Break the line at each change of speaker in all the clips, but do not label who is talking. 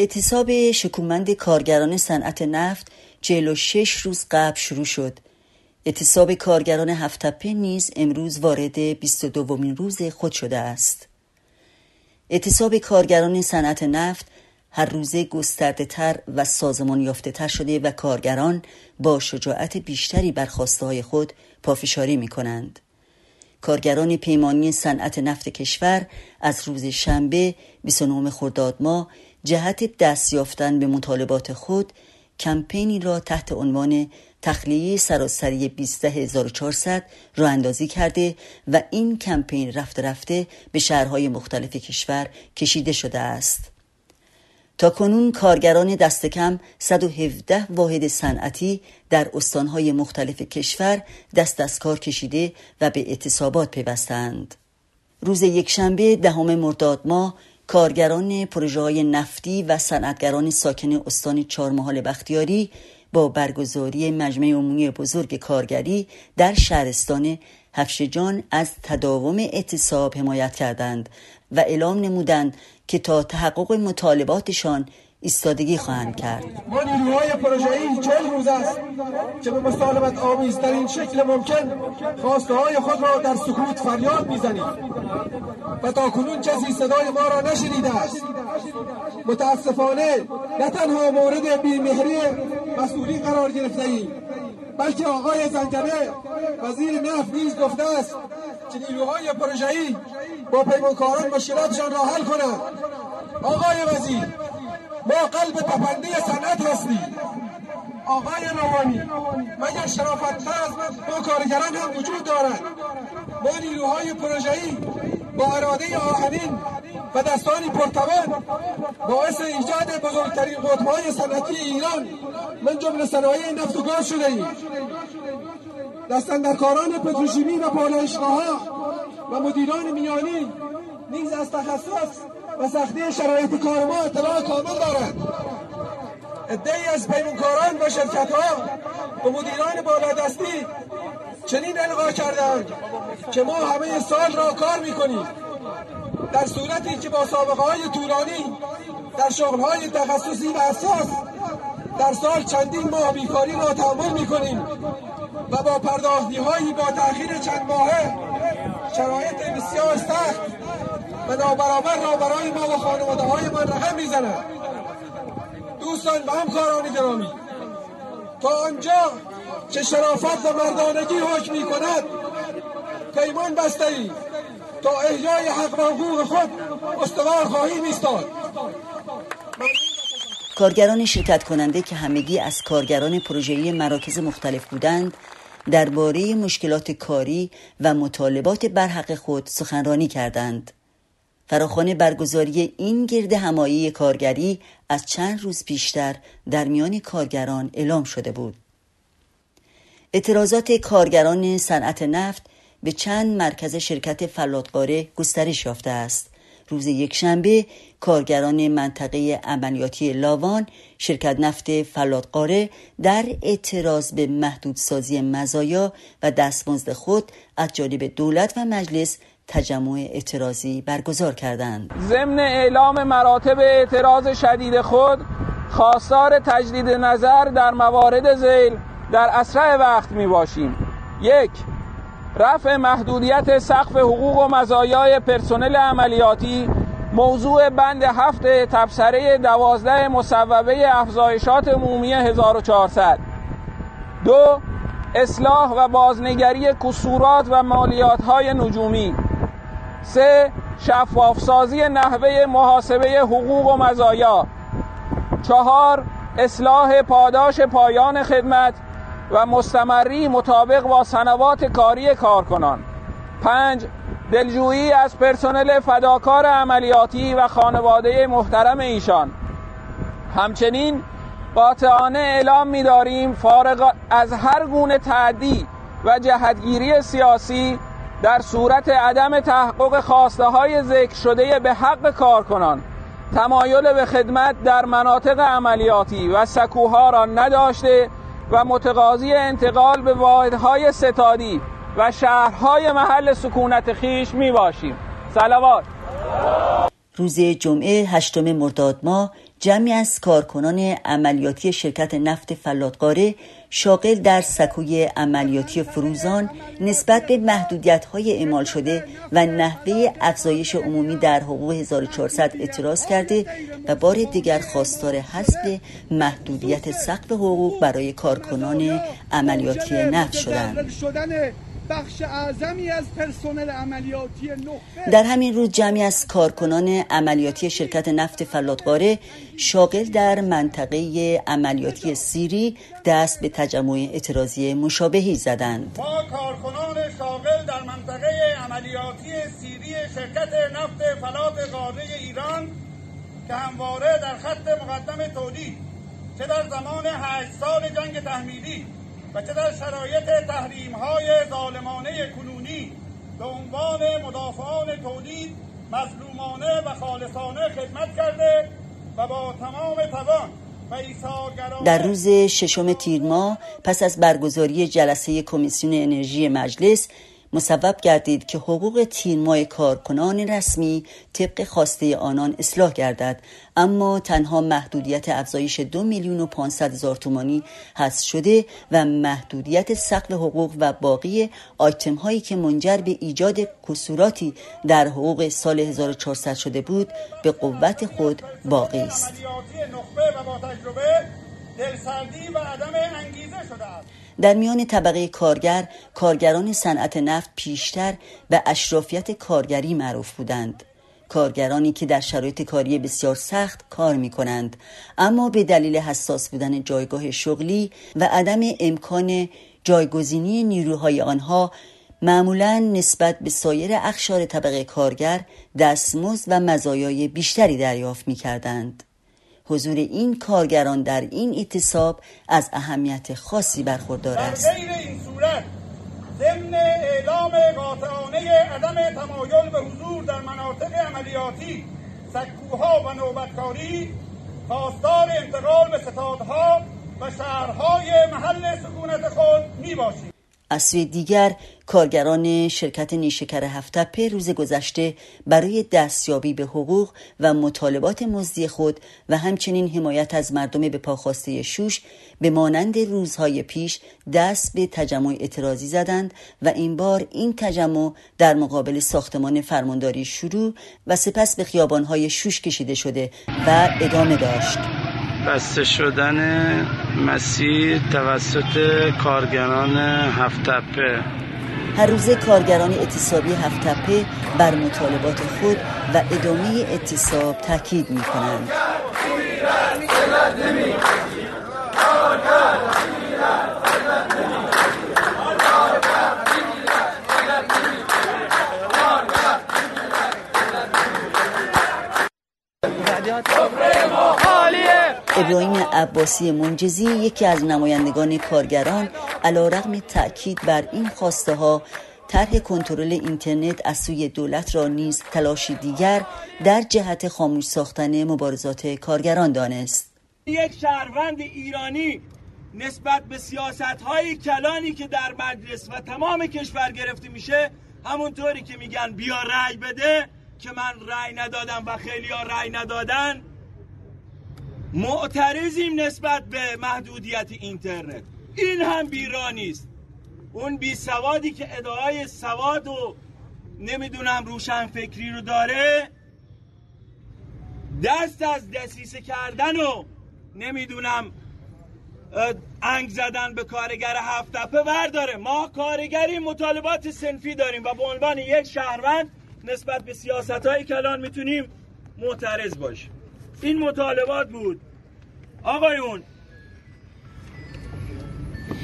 اعتصاب شکومند کارگران صنعت نفت 46 روز قبل شروع شد اعتصاب کارگران هفتپه نیز امروز وارد 22 دومین روز خود شده است اعتصاب کارگران صنعت نفت هر روزه گسترده تر و سازمان یافته تر شده و کارگران با شجاعت بیشتری بر خواسته های خود پافشاری می کنند. کارگران پیمانی صنعت نفت کشور از روز شنبه 29 خرداد ماه جهت دست یافتن به مطالبات خود کمپینی را تحت عنوان تخلیه سراسری 12400 را اندازی کرده و این کمپین رفته رفته به شهرهای مختلف کشور کشیده شده است. تا کنون کارگران دست کم 117 واحد صنعتی در استانهای مختلف کشور دست از کار کشیده و به اعتصابات پیوستند. روز یکشنبه دهم مرداد ماه کارگران پروژه های نفتی و صنعتگران ساکن استان چهارمحال بختیاری با برگزاری مجمع عمومی بزرگ کارگری در شهرستان هفشجان از تداوم اعتصاب حمایت کردند و اعلام نمودند که تا تحقق مطالباتشان ایستادگی خواهند کرد.
ما نیروهای پروژه‌ای چهل روز است که به مسالمت آمیزترین شکل ممکن خواسته های خود را در سکوت فریاد می‌زنیم. و تا کنون کسی صدای ما را نشنیده است. متاسفانه نه تنها مورد بیمهری مسئولی قرار گرفته ایم بلکه آقای زنجبه وزیر نفت نیز گفته است که نیروهای پروژه‌ای با پیمانکاران مشکلاتشان را حل کنند. آقای وزیر ما قلب تپنده صنعت هستیم. آقای روانی مگر شرافت از ما کارگران هم وجود دارد؟ ما نیروهای پروژه‌ای با اراده آهنین و دستانی پرتوان باعث ایجاد بزرگترین قطبهای صنعتی ایران. من جمله صنایع نفت و گاز شده ایم. دستندرکاران پتروشیمی و پالایشگاه و مدیران میانی نیز از تخصص و سختی شرایط کار ما اطلاع کامل دارند ادهی از پیمونکاران و شرکت ها و مدیران بالادستی چنین القا کردند که ما همه سال را کار می‌کنیم. در صورتی که با سابقه های طولانی در شغل های تخصصی و اساس در سال چندین ماه بیکاری را تحمل می‌کنیم و با پرداختی هایی با تاخیر چند ماهه شرایط بسیار سخت و نابرابر را برای ما و خانواده های من رقم می‌زنند دوستان و همکاران گرامی تا آنجا که شرافت و مردانگی حکم می کند پیمان بسته ای تا احیای حق و حقوق خود استوار خواهیم ایستاد.
کارگران شرکت کننده که همگی از کارگران پروژه‌ای مراکز مختلف بودند درباره مشکلات کاری و مطالبات برحق خود سخنرانی کردند. فراخوان برگزاری این گرد همایی کارگری از چند روز پیشتر در میان کارگران اعلام شده بود. اعتراضات کارگران صنعت نفت به چند مرکز شرکت فلاتقاره گسترش یافته است. روز یکشنبه کارگران منطقه عملیاتی لاوان شرکت نفت فلاتقاره در اعتراض به محدودسازی مزایا و دستمزد خود از جانب دولت و مجلس تجمع اعتراضی برگزار کردند.
ضمن اعلام مراتب اعتراض شدید خود خواستار تجدید نظر در موارد زیل در اسرع وقت می باشیم یک رفع محدودیت سقف حقوق و مزایای پرسنل عملیاتی موضوع بند هفت تبصره دوازده مصوبه افزایشات عمومی 1400 دو اصلاح و بازنگری کسورات و مالیات های نجومی. سه شفافسازی نحوه محاسبه حقوق و مزایا. چهار اصلاح پاداش پایان خدمت و مستمری مطابق با سنوات کاری کارکنان. پنج دلجویی از پرسنل فداکار عملیاتی و خانواده محترم ایشان. همچنین قاطعانه اعلام می‌داریم فارغ از هر گونه تعدی و جهتگیری سیاسی در صورت عدم تحقق خواسته های ذکر شده به حق کارکنان تمایل به خدمت در مناطق عملیاتی و سکوها را نداشته و متقاضی انتقال به واحدهای ستادی و شهرهای محل سکونت خیش می باشیم سلوات
روز جمعه هشتم مرداد ماه جمعی از کارکنان عملیاتی شرکت نفت فلاتقاره شاغل در سکوی عملیاتی فروزان نسبت به محدودیت های اعمال شده و نحوه افزایش عمومی در حقوق 1400 اعتراض کرده و بار دیگر خواستار حذف محدودیت سقف حقوق برای کارکنان عملیاتی نفت شدند. بخش اعظمی از پرسنل عملیاتی در همین روز جمعی از کارکنان عملیاتی شرکت نفت فلاتقاره شاغل در منطقه عملیاتی سیری دست به تجمع اعتراضی مشابهی زدند.
ما کارکنان شاغل در منطقه عملیاتی سیری شرکت نفت فلات قاره ایران که همواره در خط مقدم تولید چه در زمان هشت سال جنگ تحمیلی و چه در شرایط تحریم های ظالمانه کنونی به عنوان مدافعان تولید مظلومانه و خالصانه خدمت کرده و با تمام توان
در روز ششم تیر ماه پس از برگزاری جلسه کمیسیون انرژی مجلس مصوب گردید که حقوق تیرمای کارکنان رسمی طبق خواسته آنان اصلاح گردد اما تنها محدودیت افزایش دو میلیون و پانصد هزار تومانی هست شده و محدودیت سقف حقوق و باقی آیتم هایی که منجر به ایجاد کسوراتی در حقوق سال 1400 شده بود به قوت خود باقی است. در میان طبقه کارگر کارگران صنعت نفت پیشتر به اشرافیت کارگری معروف بودند کارگرانی که در شرایط کاری بسیار سخت کار می کنند اما به دلیل حساس بودن جایگاه شغلی و عدم امکان جایگزینی نیروهای آنها معمولا نسبت به سایر اخشار طبقه کارگر دستمزد و مزایای بیشتری دریافت می کردند. حضور این کارگران در این اعتصاب از اهمیت خاصی برخوردار است.
در غیر این صورت ضمن اعلام قاطعانه عدم تمایل به حضور در مناطق عملیاتی سکوها و نوبتکاری خواستار انتقال به ستادها و شهرهای محل سکونت خود می باشید
از سوی دیگر کارگران شرکت نیشکر هفتپه روز گذشته برای دستیابی به حقوق و مطالبات مزدی خود و همچنین حمایت از مردم به پاخواسته شوش به مانند روزهای پیش دست به تجمع اعتراضی زدند و این بار این تجمع در مقابل ساختمان فرمانداری شروع و سپس به خیابانهای شوش کشیده شده و ادامه داشت.
بسته شدن مسیر توسط کارگران هفتپه
هر روز کارگران اعتصابی هفتپه بر مطالبات خود و ادامه اعتصاب تاکید می کنند. ابراهیم عباسی منجزی یکی از نمایندگان کارگران علا رقم تأکید بر این خواسته ها طرح کنترل اینترنت از سوی دولت را نیز تلاشی دیگر در جهت خاموش ساختن مبارزات کارگران دانست.
یک شهروند ایرانی نسبت به سیاست های کلانی که در مجلس و تمام کشور گرفته میشه همونطوری که میگن بیا رأی بده که من رأی ندادم و خیلی ها رأی ندادن معترضیم نسبت به محدودیت اینترنت. این هم بیرا نیست. اون بی سوادی که ادعای سواد و نمی‌دونم روشن فکری رو داره دست از دسیسه کردن و نمی‌دونم انگ زدن به کارگر هفت تپه برداره ما کارگری مطالبات سنفی داریم و به عنوان یک شهروند نسبت به سیاست های کلان می‌تونیم معترض باشیم. این مطالبات بود. آقایون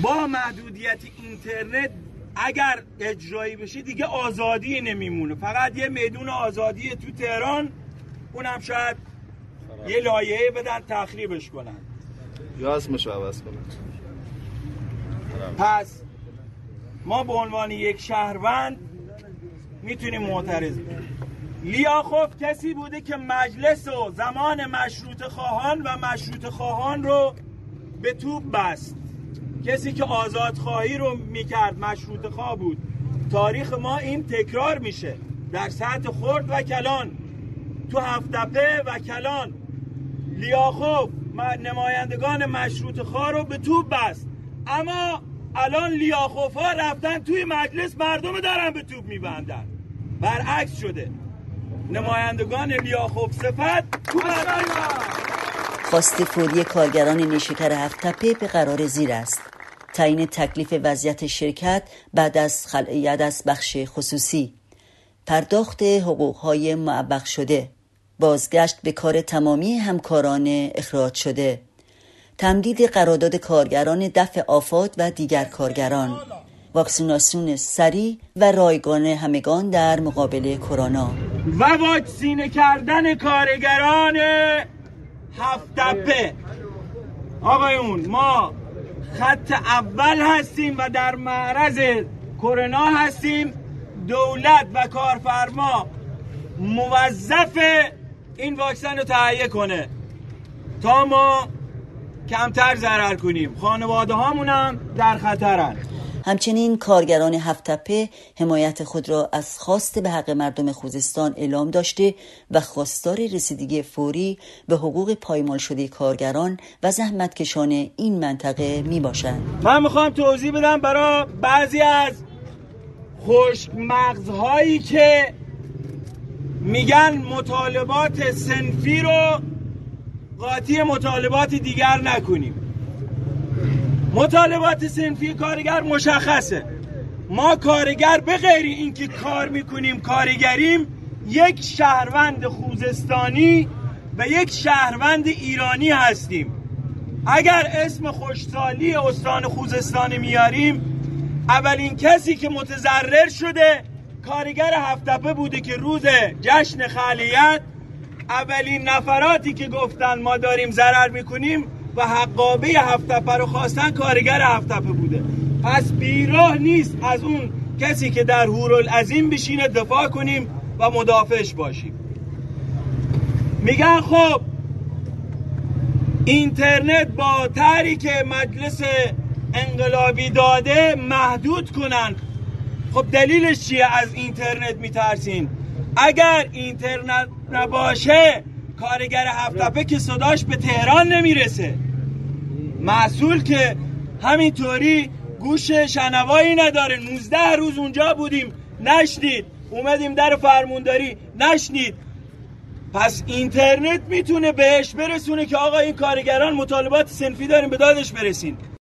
با محدودیت اینترنت اگر اجرایی بشه دیگه آزادی نمیمونه. فقط یه میدون آزادی تو تهران اونم شاید یه لایه بدن تخریبش کنن.
یا اسمشو عوض کنن.
پس ما به عنوان یک شهروند می‌تونیم معترض لیاخوف کسی بوده که مجلس و زمان مشروط خواهان و مشروط خواهان رو به توپ بست. کسی که آزاد خواهی رو می‌کرد مشروط خواه بود. تاریخ ما این تکرار میشه. در سطح خرد و کلان. تو هفتپه و کلان. لیاخوف نمایندگان مشروط خواه رو به توپ بست. اما الان لیاخوف ها رفتن توی مجلس مردم دارن به توپ میبندن. برعکس شده. نمایندگان لیاخوف صفت
خواست فوری کارگران نیشکر هفت تپه به قرار زیر است. تعیین تکلیف وضعیت شرکت بعد از خلعیت از بخش خصوصی. پرداخت حقوقهای معبق شده. بازگشت به کار تمامی همکاران اخراج شده. تمدید قرارداد کارگران دفع آفات و دیگر کارگران. واکسیناسیون سریع و رایگان همگان در مقابل کرونا.
و واکسینه کردن کارگران هفتپه. آقایون ما خط اول هستیم و در معرض کرونا هستیم. دولت و کارفرما موظف این واکسن رو تهیه کنه. تا ما کمتر ضرر کنیم. خانواده هامونم در خطرن.
همچنین کارگران هفتپه حمایت خود را از خواست به حق مردم خوزستان اعلام داشته و خواستار رسیدگی فوری به حقوق پایمال شده کارگران و زحمتکشان این منطقه می باشند.
من می‌خوام توضیح بدم برای بعضی از خشک مغزهایی که میگن مطالبات سنفی رو قاطی مطالبات دیگر نکنیم مطالبات سنفی کارگر مشخصه. ما کارگر به غیر اینکه کار می‌کنیم کارگریم یک شهروند خوزستانی و یک شهروند ایرانی هستیم. اگر اسم خوشسالی استان خوزستان میاریم اولین کسی که متضرر شده کارگر هفتپه بوده که روز جشن خالیت اولین نفراتی که گفتن ما داریم ضرر می‌کنیم و حقابه هفتپه رو خواستن کارگر هفتپه بوده. پس بیراه نیست از اون کسی که در هورالعظیم بشینه دفاع کنیم و مدافعش باشیم. میگن خب اینترنت با تری که مجلس انقلابی داده محدود کنن. خب دلیلش چیه از اینترنت میترسین؟ اگر اینترنت نباشه کارگر هفتپه که صداش به تهران نمی‌رسه. محصول که همینطوری گوش شنوایی نداره. 19 روز اونجا بودیم. نشنید. اومدیم در فرمونداری نشنید. پس اینترنت می‌تونه بهش برسونه که آقا این کارگران مطالبات سنفی داریم به دادش برسین.